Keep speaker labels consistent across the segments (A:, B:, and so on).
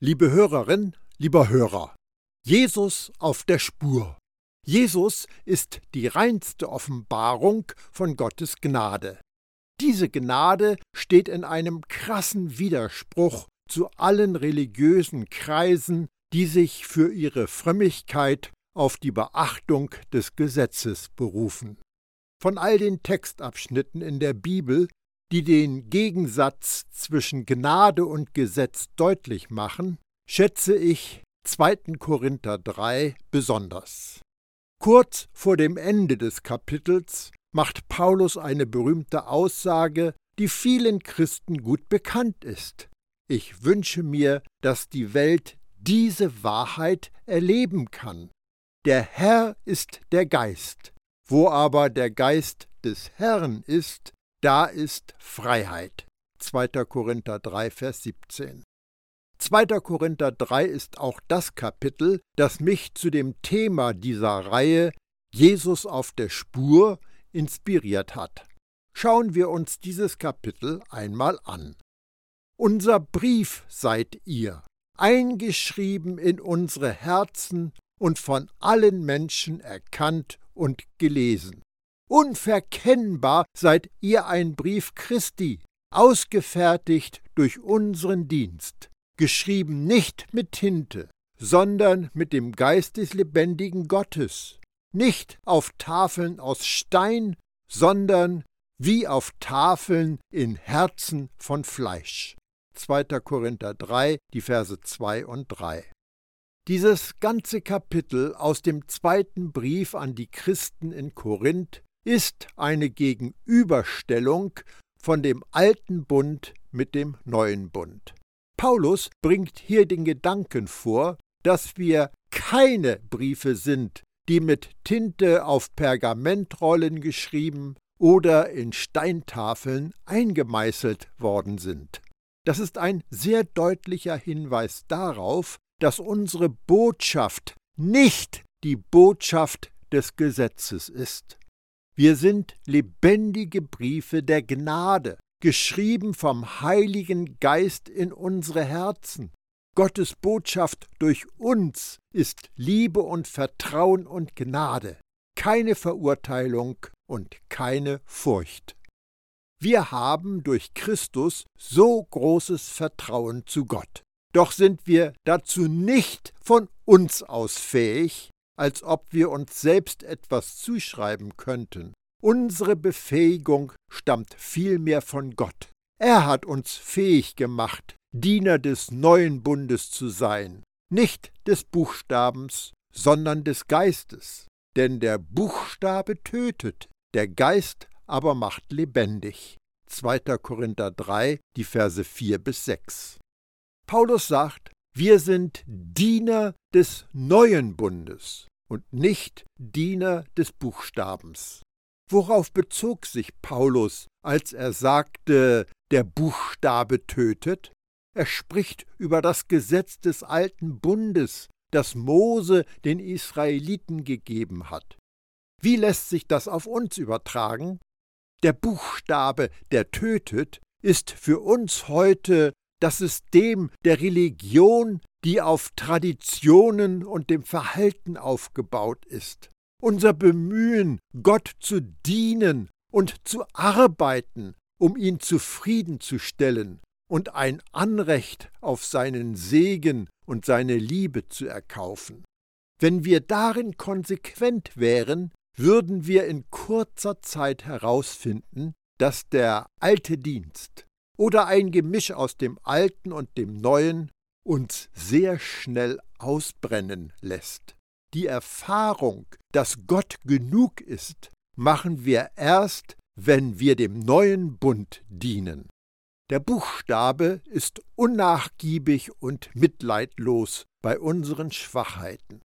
A: Liebe Hörerin, lieber Hörer, Jesus auf der Spur. Jesus ist die reinste Offenbarung von Gottes Gnade. Diese Gnade steht in einem krassen Widerspruch zu allen religiösen Kreisen, die sich für ihre Frömmigkeit auf die Beachtung des Gesetzes berufen. Von all den Textabschnitten in der Bibel, die den Gegensatz zwischen Gnade und Gesetz deutlich machen, schätze ich 2. Korinther 3 besonders. Kurz vor dem Ende des Kapitels macht Paulus eine berühmte Aussage, die vielen Christen gut bekannt ist. Ich wünsche mir, dass die Welt diese Wahrheit erleben kann. Der Herr ist der Geist. Wo aber der Geist des Herrn ist, da ist Freiheit. 2. Korinther 3, Vers 17. 2. Korinther 3 ist auch das Kapitel, das mich zu dem Thema dieser Reihe Jesus auf der Spur inspiriert hat. Schauen wir uns dieses Kapitel einmal an. Unser Brief seid ihr, eingeschrieben in unsere Herzen und von allen Menschen erkannt und gelesen. Unverkennbar seid ihr ein Brief Christi, ausgefertigt durch unseren Dienst, geschrieben nicht mit Tinte, sondern mit dem Geist des lebendigen Gottes, nicht auf Tafeln aus Stein, sondern wie auf Tafeln in Herzen von Fleisch. 2. Korinther 3, die Verse 2 und 3. Dieses ganze Kapitel aus dem zweiten Brief an die Christen in Korinth ist eine Gegenüberstellung von dem alten Bund mit dem neuen Bund. Paulus bringt hier den Gedanken vor, dass wir keine Briefe sind, die mit Tinte auf Pergamentrollen geschrieben oder in Steintafeln eingemeißelt worden sind. Das ist ein sehr deutlicher Hinweis darauf, dass unsere Botschaft nicht die Botschaft des Gesetzes ist. Wir sind lebendige Briefe der Gnade, geschrieben vom Heiligen Geist in unsere Herzen. Gottes Botschaft durch uns ist Liebe und Vertrauen und Gnade, keine Verurteilung und keine Furcht. Wir haben durch Christus so großes Vertrauen zu Gott. Doch sind wir dazu nicht von uns aus fähig, als ob wir uns selbst etwas zuschreiben könnten. Unsere Befähigung stammt vielmehr von Gott. Er hat uns fähig gemacht, Diener des neuen Bundes zu sein, nicht des Buchstabens, sondern des Geistes. Denn der Buchstabe tötet, der Geist aber macht lebendig. 2. Korinther 3, die Verse 4 bis 6. Paulus sagt, wir sind Diener des neuen Bundes und nicht Diener des Buchstabens. Worauf bezog sich Paulus, als er sagte, der Buchstabe tötet? Er spricht über das Gesetz des alten Bundes, das Mose den Israeliten gegeben hat. Wie lässt sich das auf uns übertragen? Der Buchstabe, der tötet, ist für uns heute das System der Religion, die auf Traditionen und dem Verhalten aufgebaut ist. Unser Bemühen, Gott zu dienen und zu arbeiten, um ihn zufriedenzustellen und ein Anrecht auf seinen Segen und seine Liebe zu erkaufen. Wenn wir darin konsequent wären, würden wir in kurzer Zeit herausfinden, dass der alte Dienst, oder ein Gemisch aus dem Alten und dem Neuen uns sehr schnell ausbrennen lässt. Die Erfahrung, dass Gott genug ist, machen wir erst, wenn wir dem neuen Bund dienen. Der Buchstabe ist unnachgiebig und mitleidlos bei unseren Schwachheiten.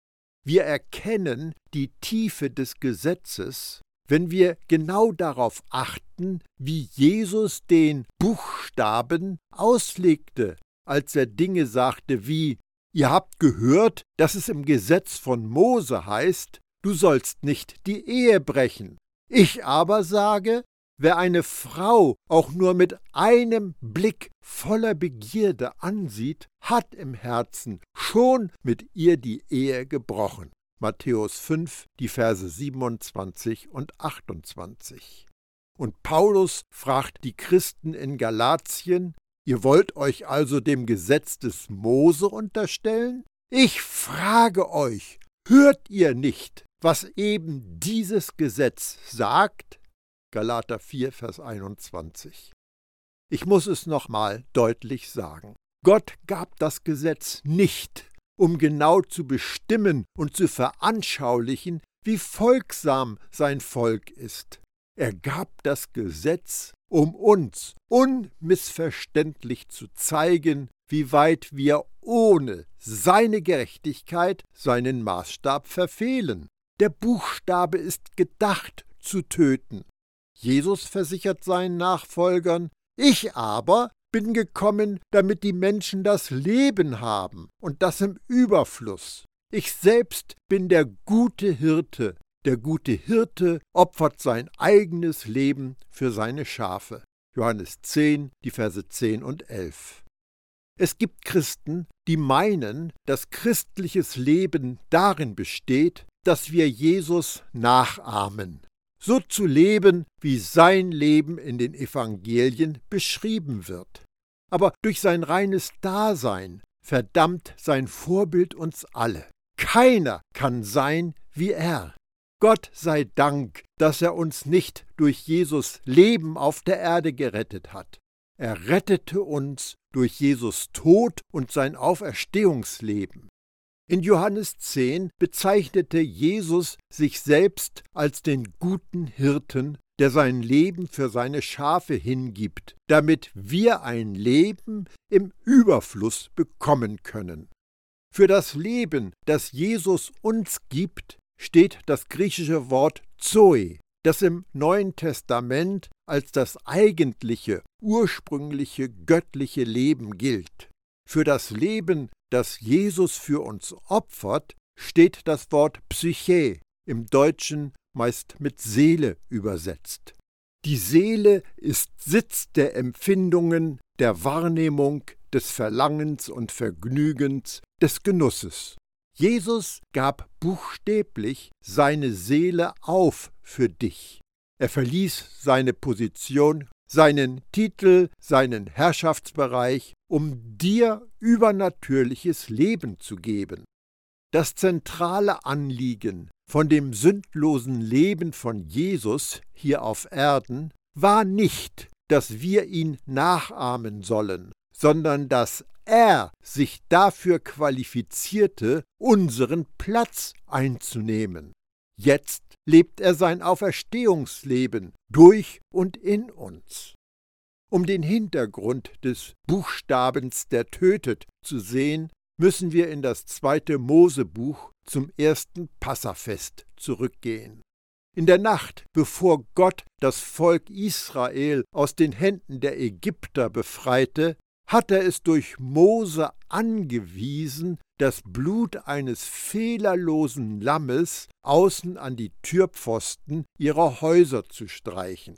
A: Wir erkennen die Tiefe des Gesetzes wenn wir genau darauf achten, wie Jesus den Buchstaben auslegte, als er Dinge sagte wie Ihr habt gehört, dass es im Gesetz von Mose heißt, du sollst nicht die Ehe brechen. Ich aber sage, Wer eine Frau auch nur mit einem Blick voller Begierde ansieht, hat im Herzen schon mit ihr die Ehe gebrochen. Matthäus 5, die Verse 27 und 28. Und Paulus fragt die Christen in Galatien, ihr wollt euch also dem Gesetz des Mose unterstellen? Ich frage euch, hört ihr nicht, was eben dieses Gesetz sagt? Galater 4, Vers 21. Ich muss es nochmal deutlich sagen. Gott gab das Gesetz nicht, um genau zu bestimmen und zu veranschaulichen, wie folgsam sein Volk ist. Er gab das Gesetz, um uns unmissverständlich zu zeigen, wie weit wir ohne seine Gerechtigkeit seinen Maßstab verfehlen. Der Buchstabe ist gedacht zu töten. Jesus versichert seinen Nachfolgern, ich aber bin gekommen, damit die Menschen das Leben haben und das im Überfluss. Ich selbst bin der gute Hirte. Der gute Hirte opfert sein eigenes Leben für seine Schafe. Johannes 10, die Verse 10 und 11. Es gibt Christen, die meinen, dass christliches Leben darin besteht, dass wir Jesus nachahmen, so zu leben, wie sein Leben in den Evangelien beschrieben wird. Aber durch sein reines Dasein verdammt sein Vorbild uns alle. Keiner kann sein wie er. Gott sei Dank, dass er uns nicht durch Jesus Leben auf der Erde gerettet hat. Er rettete uns durch Jesus Tod und sein Auferstehungsleben. In Johannes 10 bezeichnete Jesus sich selbst als den guten Hirten, der sein Leben für seine Schafe hingibt, damit wir ein Leben im Überfluss bekommen können. Für das Leben, das Jesus uns gibt, steht das griechische Wort Zoe, das im Neuen Testament als das eigentliche, ursprüngliche göttliche Leben gilt. Für das Leben, das Jesus für uns opfert, steht das Wort Psyche, im Deutschen meist mit Seele übersetzt. Die Seele ist Sitz der Empfindungen, der Wahrnehmung, des Verlangens und Vergnügens, des Genusses. Jesus gab buchstäblich seine Seele auf für dich. Er verließ seine Position seinen Titel, seinen Herrschaftsbereich, um dir übernatürliches Leben zu geben. Das zentrale Anliegen von dem sündlosen Leben von Jesus hier auf Erden war nicht, dass wir ihn nachahmen sollen, sondern dass er sich dafür qualifizierte, unseren Platz einzunehmen. Jetzt lebt er sein Auferstehungsleben durch und in uns. Um den Hintergrund des Buchstabens, der tötet, zu sehen, müssen wir in das zweite Mosebuch zum ersten Passafest zurückgehen. In der Nacht, bevor Gott das Volk Israel aus den Händen der Ägypter befreite, hat er es durch Mose angewiesen, das Blut eines fehlerlosen Lammes außen an die Türpfosten ihrer Häuser zu streichen.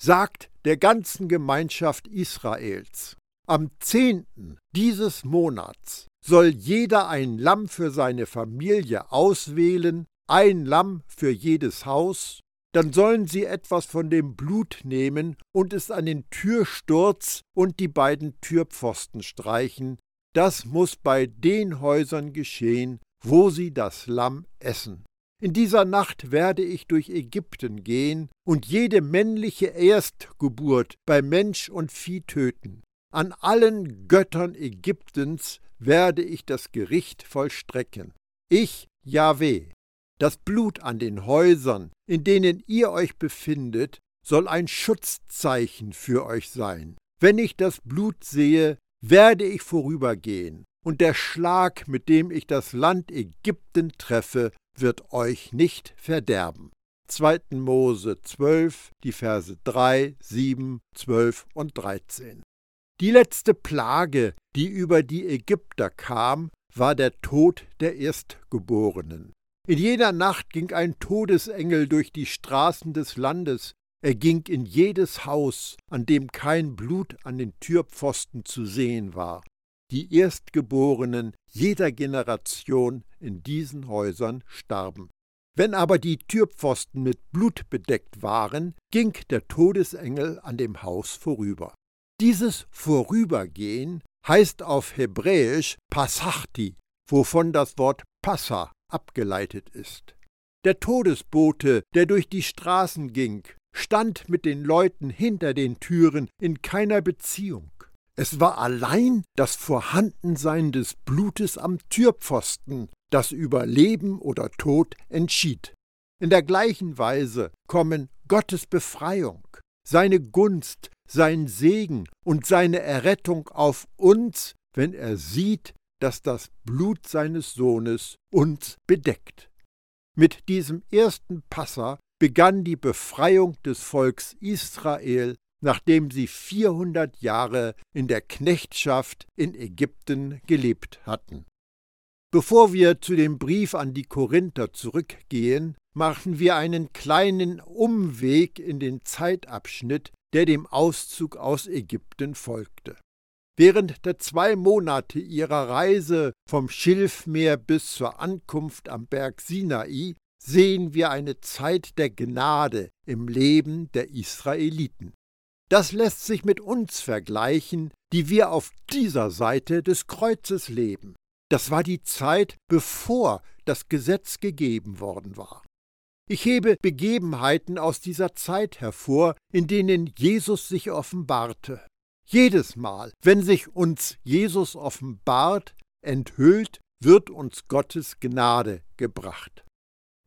A: Sagt der ganzen Gemeinschaft Israels, am zehnten dieses Monats soll jeder ein Lamm für seine Familie auswählen, ein Lamm für jedes Haus, dann sollen sie etwas von dem Blut nehmen und es an den Türsturz und die beiden Türpfosten streichen. Das muss bei den Häusern geschehen, wo sie das Lamm essen. In dieser Nacht werde ich durch Ägypten gehen und jede männliche Erstgeburt bei Mensch und Vieh töten. An allen Göttern Ägyptens werde ich das Gericht vollstrecken. Ich, Jahweh, das Blut an den Häusern, in denen ihr euch befindet, soll ein Schutzzeichen für euch sein. Wenn ich das Blut sehe, werde ich vorübergehen, und der Schlag, mit dem ich das Land Ägypten treffe, wird euch nicht verderben. 2. Mose 12, die Verse 3, 7, 12 und 13. Die letzte Plage, die über die Ägypter kam, war der Tod der Erstgeborenen. In jeder Nacht ging ein Todesengel durch die Straßen des Landes, Er ging in jedes Haus, an dem kein Blut an den Türpfosten zu sehen war. Die Erstgeborenen jeder Generation in diesen Häusern starben. Wenn aber die Türpfosten mit Blut bedeckt waren, ging der Todesengel an dem Haus vorüber. Dieses Vorübergehen heißt auf Hebräisch Passachti, wovon das Wort Passa abgeleitet ist. Der Todesbote, der durch die Straßen ging, stand mit den Leuten hinter den Türen in keiner Beziehung. Es war allein das Vorhandensein des Blutes am Türpfosten, das über Leben oder Tod entschied. In der gleichen Weise kommen Gottes Befreiung, seine Gunst, sein Segen und seine Errettung auf uns, wenn er sieht, dass das Blut seines Sohnes uns bedeckt. Mit diesem ersten Passa begann die Befreiung des Volks Israel, nachdem sie 400 Jahre in der Knechtschaft in Ägypten gelebt hatten. Bevor wir zu dem Brief an die Korinther zurückgehen, machen wir einen kleinen Umweg in den Zeitabschnitt, der dem Auszug aus Ägypten folgte. Während der zwei Monate ihrer Reise vom Schilfmeer bis zur Ankunft am Berg Sinai sehen wir eine Zeit der Gnade im Leben der Israeliten. Das lässt sich mit uns vergleichen, die wir auf dieser Seite des Kreuzes leben. Das war die Zeit, bevor das Gesetz gegeben worden war. Ich hebe Begebenheiten aus dieser Zeit hervor, in denen Jesus sich offenbarte. Jedes Mal, wenn sich uns Jesus offenbart, enthüllt, wird uns Gottes Gnade gebracht.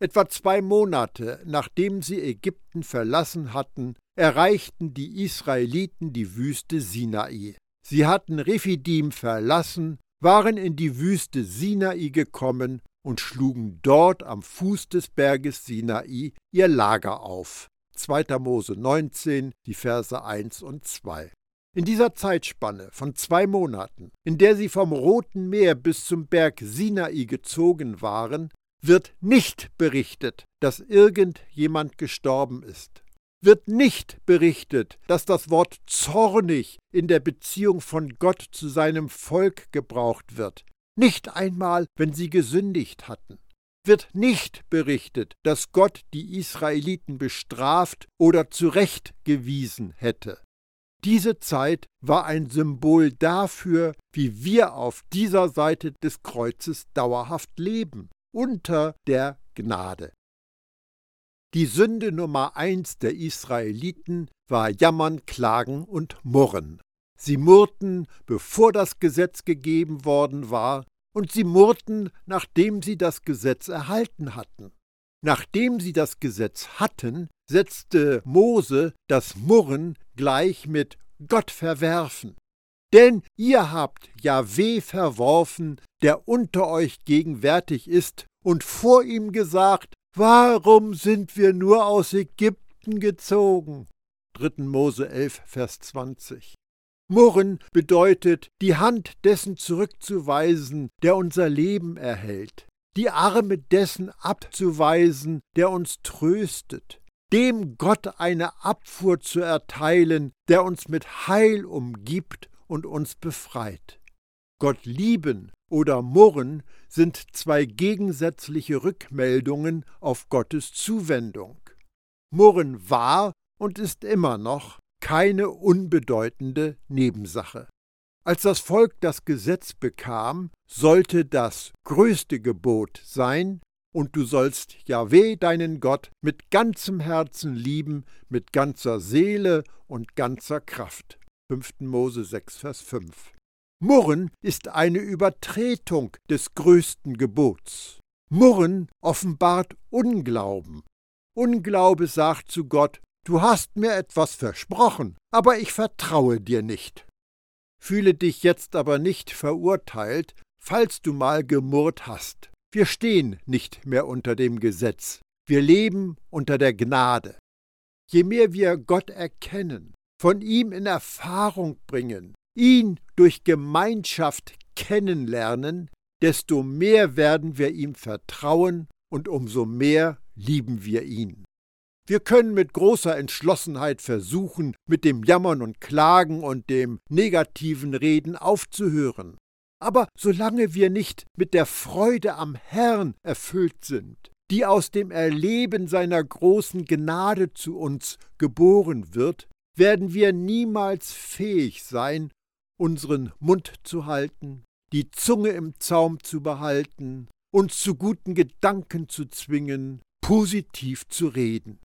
A: Etwa zwei Monate nachdem sie Ägypten verlassen hatten, erreichten die Israeliten die Wüste Sinai. Sie hatten Rephidim verlassen, waren in die Wüste Sinai gekommen und schlugen dort am Fuß des Berges Sinai ihr Lager auf. 2. Mose 19, die Verse 1 und 2. In dieser Zeitspanne von zwei Monaten, in der sie vom Roten Meer bis zum Berg Sinai gezogen waren, wird nicht berichtet, dass irgendjemand gestorben ist. Wird nicht berichtet, dass das Wort zornig in der Beziehung von Gott zu seinem Volk gebraucht wird nicht einmal, wenn sie gesündigt hatten. Wird nicht berichtet, dass Gott die Israeliten bestraft oder zurechtgewiesen hätte. Diese Zeit war ein Symbol dafür, wie wir auf dieser Seite des Kreuzes dauerhaft leben, unter der Gnade. Die Sünde Nummer eins der Israeliten war Jammern, Klagen und Murren. Sie murrten, bevor das Gesetz gegeben worden war, und sie murrten, nachdem sie das Gesetz erhalten hatten. Nachdem sie das Gesetz hatten, setzte Mose das Murren gleich mit Gott verwerfen. Denn ihr habt Jahweh verworfen, der unter euch gegenwärtig ist, und vor ihm gesagt, warum sind wir nur aus Ägypten gezogen? 3. Mose 11, Vers 20. Murren bedeutet, die Hand dessen zurückzuweisen, der unser Leben erhält, die Arme dessen abzuweisen, der uns tröstet, dem Gott eine Abfuhr zu erteilen, der uns mit Heil umgibt und uns befreit. Gott lieben oder murren sind zwei gegensätzliche Rückmeldungen auf Gottes Zuwendung. Murren war und ist immer noch keine unbedeutende Nebensache. Als das Volk das Gesetz bekam, sollte das größte Gebot sein, und du sollst Jahweh deinen Gott mit ganzem Herzen lieben, mit ganzer Seele und ganzer Kraft. 5. Mose 6, Vers 5. Murren ist eine Übertretung des größten Gebots. Murren offenbart Unglauben. Unglaube sagt zu Gott, Du hast mir etwas versprochen, aber ich vertraue dir nicht. Fühle dich jetzt aber nicht verurteilt, falls du mal gemurrt hast. Wir stehen nicht mehr unter dem Gesetz, wir leben unter der Gnade. Je mehr wir Gott erkennen, von ihm in Erfahrung bringen, ihn durch Gemeinschaft kennenlernen, desto mehr werden wir ihm vertrauen und umso mehr lieben wir ihn. Wir können mit großer Entschlossenheit versuchen, mit dem Jammern und Klagen und dem negativen Reden aufzuhören. Aber solange wir nicht mit der Freude am Herrn erfüllt sind, die aus dem Erleben seiner großen Gnade zu uns geboren wird, werden wir niemals fähig sein, unseren Mund zu halten, die Zunge im Zaum zu behalten, uns zu guten Gedanken zu zwingen, positiv zu reden.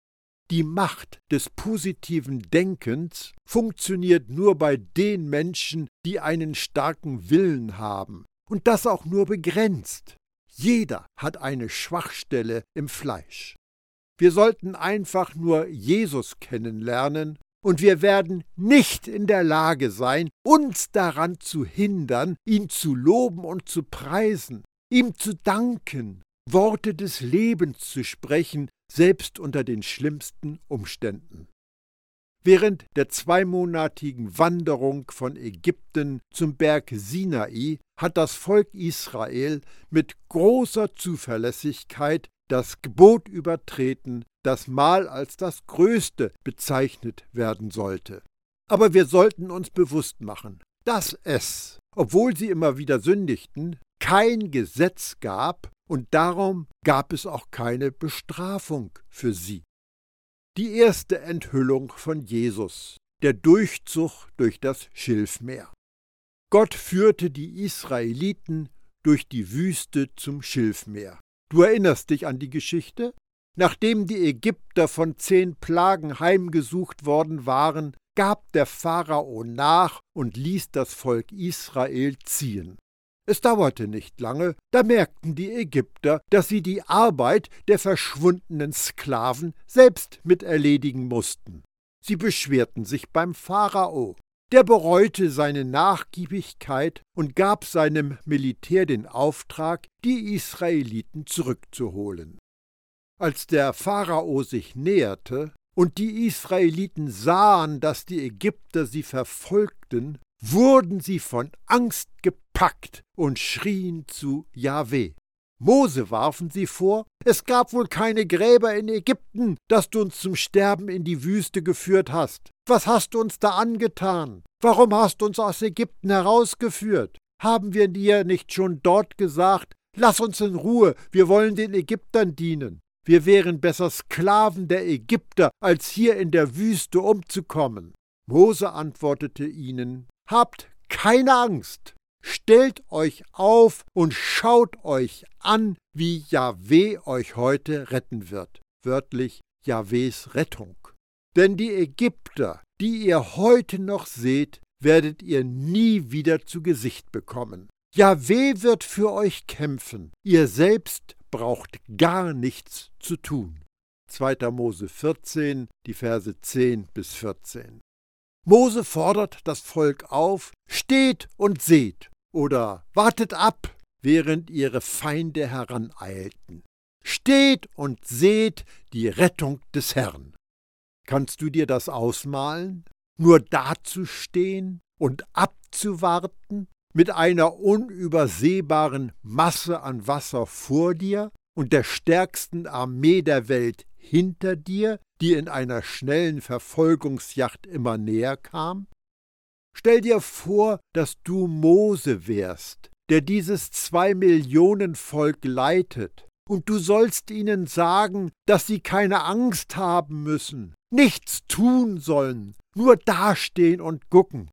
A: Die Macht des positiven Denkens funktioniert nur bei den Menschen, die einen starken Willen haben, und das auch nur begrenzt. Jeder hat eine Schwachstelle im Fleisch. Wir sollten einfach nur Jesus kennenlernen, und wir werden nicht in der Lage sein, uns daran zu hindern, ihn zu loben und zu preisen, ihm zu danken, Worte des Lebens zu sprechen, selbst unter den schlimmsten Umständen. Während der zweimonatigen Wanderung von Ägypten zum Berg Sinai hat das Volk Israel mit großer Zuverlässigkeit das Gebot übertreten, das mal als das Größte bezeichnet werden sollte. Aber wir sollten uns bewusst machen, dass es, obwohl sie immer wieder sündigten, kein Gesetz gab, und darum gab es auch keine Bestrafung für sie. Die erste Enthüllung von Jesus, der Durchzug durch das Schilfmeer. Gott führte die Israeliten durch die Wüste zum Schilfmeer. Du erinnerst dich an die Geschichte? Nachdem die Ägypter von zehn Plagen heimgesucht worden waren, gab der Pharao nach und ließ das Volk Israel ziehen. Es dauerte nicht lange, da merkten die Ägypter, dass sie die Arbeit der verschwundenen Sklaven selbst miterledigen mussten. Sie beschwerten sich beim Pharao. Der bereute seine Nachgiebigkeit und gab seinem Militär den Auftrag, die Israeliten zurückzuholen. Als der Pharao sich näherte und die Israeliten sahen, dass die Ägypter sie verfolgten, wurden sie von Angst gepackt und schrien zu Jahweh. Mose warfen sie vor, es gab wohl keine Gräber in Ägypten, dass du uns zum Sterben in die Wüste geführt hast. Was hast du uns da angetan? Warum hast du uns aus Ägypten herausgeführt? Haben wir dir nicht schon dort gesagt, lass uns in Ruhe, wir wollen den Ägyptern dienen. Wir wären besser Sklaven der Ägypter, als hier in der Wüste umzukommen. Mose antwortete ihnen, Habt keine Angst, stellt euch auf und schaut euch an, wie Jahweh euch heute retten wird. Wörtlich Jahwehs Rettung. Denn die Ägypter, die ihr heute noch seht, werdet ihr nie wieder zu Gesicht bekommen. Jahweh wird für euch kämpfen, ihr selbst braucht gar nichts zu tun. 2. Mose 14, die Verse 10 bis 14. Mose fordert das Volk auf, steht und seht oder wartet ab, während ihre Feinde heraneilten. Steht und seht die Rettung des Herrn. Kannst du dir das ausmalen? Nur dazustehen und abzuwarten mit einer unübersehbaren Masse an Wasser vor dir und der stärksten Armee der Welt hinter dir, die in einer schnellen Verfolgungsjacht immer näher kam? Stell dir vor, dass du Mose wärst, der dieses zwei Millionen Volk leitet, und du sollst ihnen sagen, dass sie keine Angst haben müssen, nichts tun sollen, nur dastehen und gucken.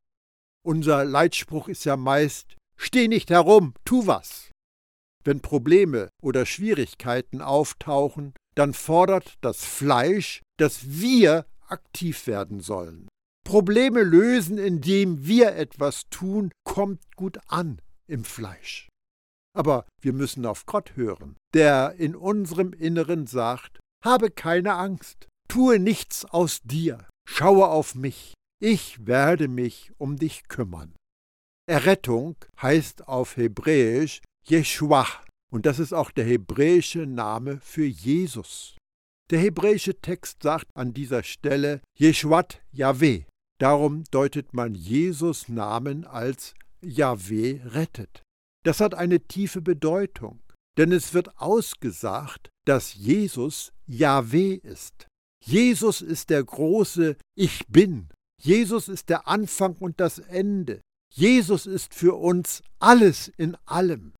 A: Unser Leitspruch ist ja meist Steh nicht herum, tu was. Wenn Probleme oder Schwierigkeiten auftauchen, dann fordert das Fleisch, dass wir aktiv werden sollen. Probleme lösen, indem wir etwas tun, kommt gut an im Fleisch. Aber wir müssen auf Gott hören, der in unserem Inneren sagt, habe keine Angst, tue nichts aus dir, schaue auf mich, ich werde mich um dich kümmern. Errettung heißt auf Hebräisch Jeshua, und das ist auch der hebräische Name für Jesus. Der hebräische Text sagt an dieser Stelle Jeshuat Yahweh. Darum deutet man Jesus Namen als Yahweh rettet. Das hat eine tiefe Bedeutung, denn es wird ausgesagt, dass Jesus Yahweh ist. Jesus ist der große Ich bin. Jesus ist der Anfang und das Ende. Jesus ist für uns alles in allem.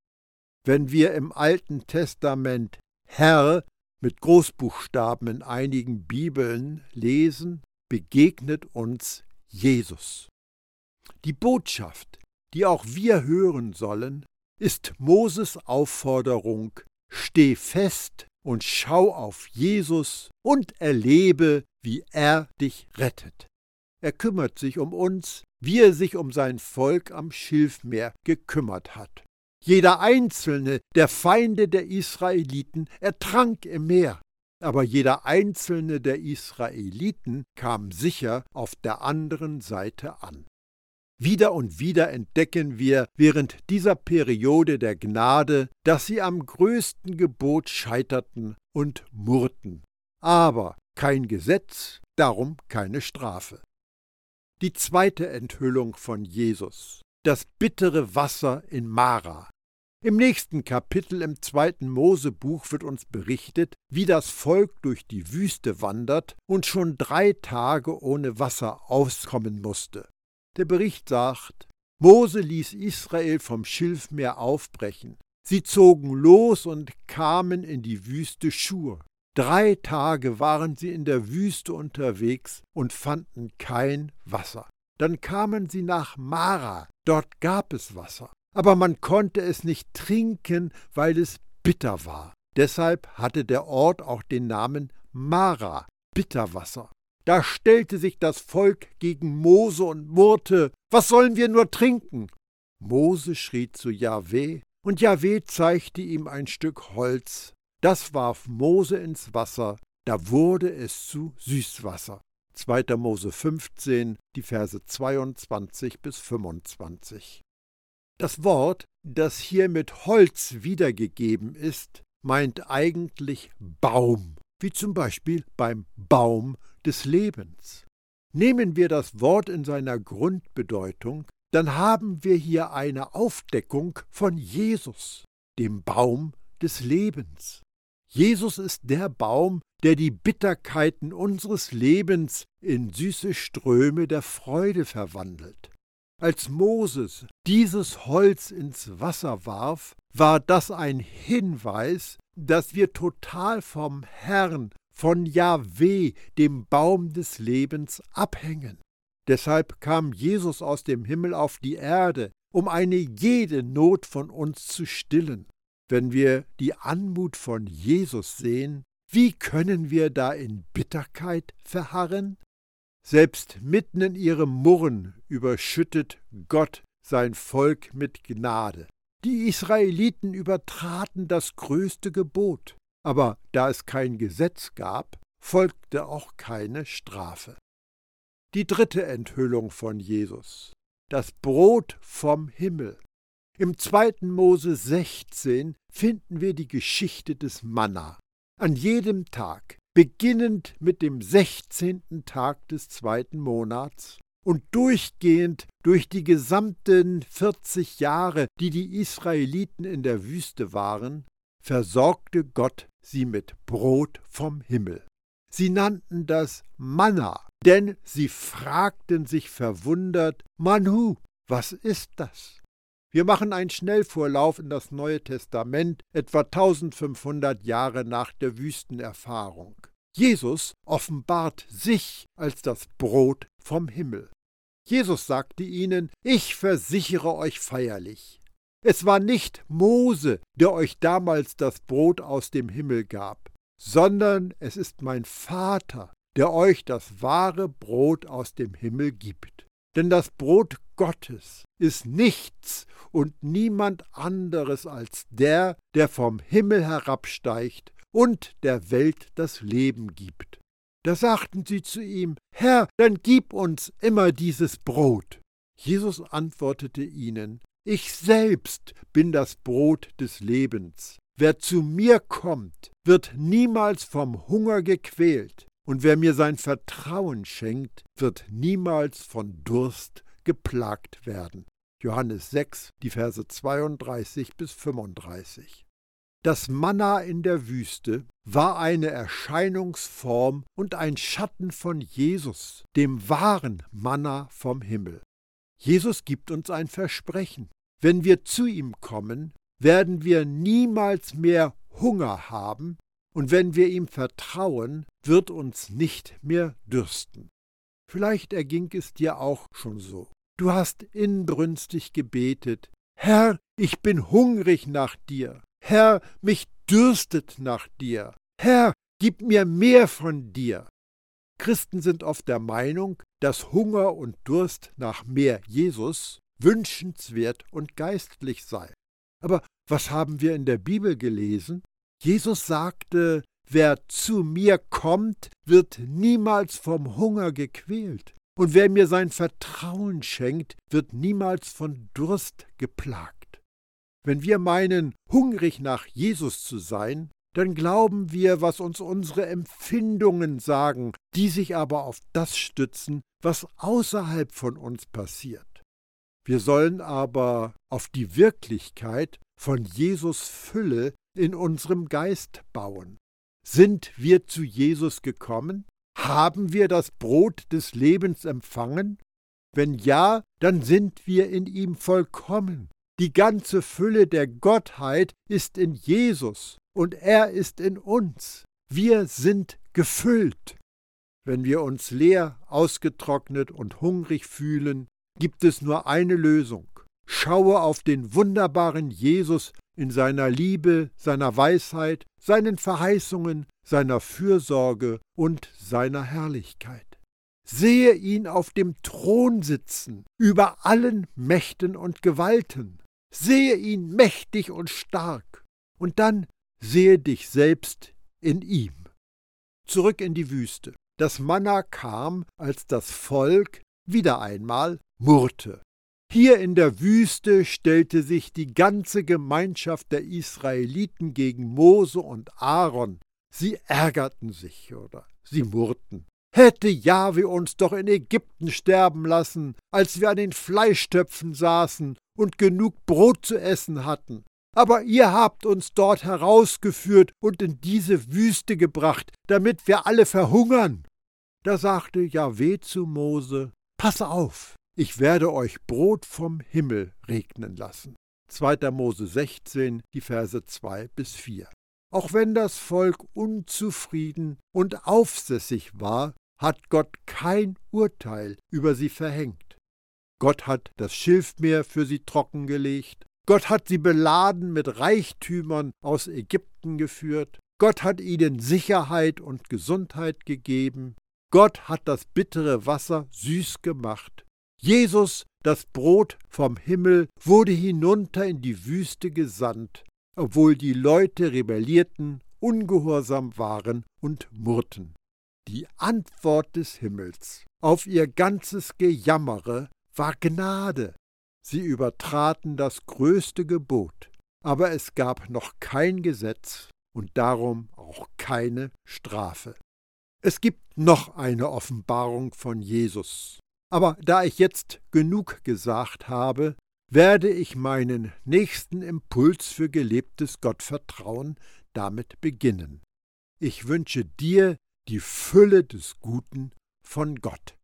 A: Wenn wir im Alten Testament Herr mit Großbuchstaben in einigen Bibeln lesen, begegnet uns Jesus. Die Botschaft, die auch wir hören sollen, ist Moses Aufforderung, steh fest und schau auf Jesus und erlebe, wie er dich rettet. Er kümmert sich um uns, wie er sich um sein Volk am Schilfmeer gekümmert hat. Jeder einzelne der Feinde der Israeliten ertrank im Meer, aber jeder einzelne der Israeliten kam sicher auf der anderen Seite an. Wieder und wieder entdecken wir während dieser Periode der Gnade, dass sie am größten Gebot scheiterten und murrten. Aber kein Gesetz, darum keine Strafe. Die zweite Enthüllung von Jesus, das bittere Wasser in Mara. Im nächsten Kapitel im zweiten Mosebuch wird uns berichtet, wie das Volk durch die Wüste wandert und schon drei Tage ohne Wasser auskommen musste. Der Bericht sagt, Mose ließ Israel vom Schilfmeer aufbrechen. Sie zogen los und kamen in die Wüste Schur. Drei Tage waren sie in der Wüste unterwegs und fanden kein Wasser. Dann kamen sie nach Mara, dort gab es Wasser. Aber man konnte es nicht trinken, weil es bitter war. Deshalb hatte der Ort auch den Namen Mara, Bitterwasser. Da stellte sich das Volk gegen Mose und murrte, was sollen wir nur trinken? Mose schrie zu Jahweh, und Jahweh zeigte ihm ein Stück Holz. Das warf Mose ins Wasser, da wurde es zu Süßwasser. 2. Mose 15, die Verse 22 bis 25. Das Wort, das hier mit Holz wiedergegeben ist, meint eigentlich Baum, wie zum Beispiel beim Baum des Lebens. Nehmen wir das Wort in seiner Grundbedeutung, dann haben wir hier eine Aufdeckung von Jesus, dem Baum des Lebens. Jesus ist der Baum, der die Bitterkeiten unseres Lebens in süße Ströme der Freude verwandelt. Als Moses dieses Holz ins Wasser warf, war das ein Hinweis, dass wir total vom Herrn von Jahweh, dem Baum des Lebens, abhängen. Deshalb kam Jesus aus dem Himmel auf die Erde, um eine jede Not von uns zu stillen. Wenn wir die Anmut von Jesus sehen, wie können wir da in Bitterkeit verharren? Selbst mitten in ihrem Murren überschüttet Gott sein Volk mit Gnade. Die Israeliten übertraten das größte Gebot. Aber da es kein Gesetz gab, folgte auch keine Strafe. Die dritte Enthüllung von Jesus. Das Brot vom Himmel. Im 2. Mose 16 finden wir die Geschichte des Manna. An jedem Tag, beginnend mit dem 16. Tag des zweiten Monats und durchgehend durch die gesamten 40 Jahre, die die Israeliten in der Wüste waren, versorgte Gott sie mit Brot vom Himmel. Sie nannten das Manna, denn sie fragten sich verwundert, Manu, was ist das? Wir machen einen Schnellvorlauf in das Neue Testament, etwa 1500 Jahre nach der Wüstenerfahrung. Jesus offenbart sich als das Brot vom Himmel. Jesus sagte ihnen, ich versichere euch feierlich, es war nicht Mose, der euch damals das Brot aus dem Himmel gab, sondern es ist mein Vater, der euch das wahre Brot aus dem Himmel gibt. Denn das Brot Gottes ist nichts und niemand anderes als der, der vom Himmel herabsteigt und der Welt das Leben gibt. Da sagten sie zu ihm, Herr, dann gib uns immer dieses Brot. Jesus antwortete ihnen, ich selbst bin das Brot des Lebens. Wer zu mir kommt, wird niemals vom Hunger gequält, und wer mir sein Vertrauen schenkt, wird niemals von Durst geplagt werden. Johannes 6, die Verse 32 bis 35. Das Manna in der Wüste war eine Erscheinungsform und ein Schatten von Jesus, dem wahren Manna vom Himmel. Jesus gibt uns ein Versprechen. Wenn wir zu ihm kommen, werden wir niemals mehr Hunger haben, und wenn wir ihm vertrauen, wird uns nicht mehr dürsten. Vielleicht erging es dir auch schon so. Du hast inbrünstig gebetet, Herr, ich bin hungrig nach dir. Herr, mich dürstet nach dir. Herr, gib mir mehr von dir. Christen sind oft der Meinung, dass Hunger und Durst nach mehr Jesus wünschenswert und geistlich sei. Aber was haben wir in der Bibel gelesen? Jesus sagte, wer zu mir kommt, wird niemals vom Hunger gequält. Und wer mir sein Vertrauen schenkt, wird niemals von Durst geplagt. Wenn wir meinen, hungrig nach Jesus zu sein, dann glauben wir, was uns unsere Empfindungen sagen, die sich aber auf das stützen, was außerhalb von uns passiert. Wir sollen aber auf die Wirklichkeit von Jesus Fülle in unserem Geist bauen. Sind wir zu Jesus gekommen? Haben wir das Brot des Lebens empfangen? Wenn ja, dann sind wir in ihm vollkommen. Die ganze Fülle der Gottheit ist in Jesus und er ist in uns. Wir sind gefüllt. Wenn wir uns leer, ausgetrocknet und hungrig fühlen, gibt es nur eine Lösung. Schaue auf den wunderbaren Jesus in seiner Liebe, seiner Weisheit, seinen Verheißungen, seiner Fürsorge und seiner Herrlichkeit. Sehe ihn auf dem Thron sitzen, über allen Mächten und Gewalten. Sehe ihn mächtig und stark. Und dann sehe dich selbst in ihm. Zurück in die Wüste. Das Manna kam, als das Volk wieder einmal murrte. Hier in der Wüste stellte sich die ganze Gemeinschaft der Israeliten gegen Mose und Aaron. Sie ärgerten sich oder sie murrten. Hätte Jahwe uns doch in Ägypten sterben lassen, als wir an den Fleischtöpfen saßen und genug Brot zu essen hatten. Aber ihr habt uns dort herausgeführt und in diese Wüste gebracht, damit wir alle verhungern. Da sagte Jahwe zu Mose: Pass auf, ich werde euch Brot vom Himmel regnen lassen. 2. Mose 16, die Verse 2 bis 4. Auch wenn das Volk unzufrieden und aufsässig war, hat Gott kein Urteil über sie verhängt. Gott hat das Schilfmeer für sie trockengelegt, Gott hat sie beladen mit Reichtümern aus Ägypten geführt, Gott hat ihnen Sicherheit und Gesundheit gegeben, Gott hat das bittere Wasser süß gemacht, Jesus, das Brot vom Himmel, wurde hinunter in die Wüste gesandt, obwohl die Leute rebellierten, ungehorsam waren und murrten. Die Antwort des Himmels. Auf ihr ganzes Gejammere war Gnade. Sie übertraten das größte Gebot, aber es gab noch kein Gesetz und darum auch keine Strafe. Es gibt noch eine Offenbarung von Jesus, aber da ich jetzt genug gesagt habe, werde ich meinen nächsten Impuls für gelebtes Gottvertrauen damit beginnen. Ich wünsche dir die Fülle des Guten von Gott.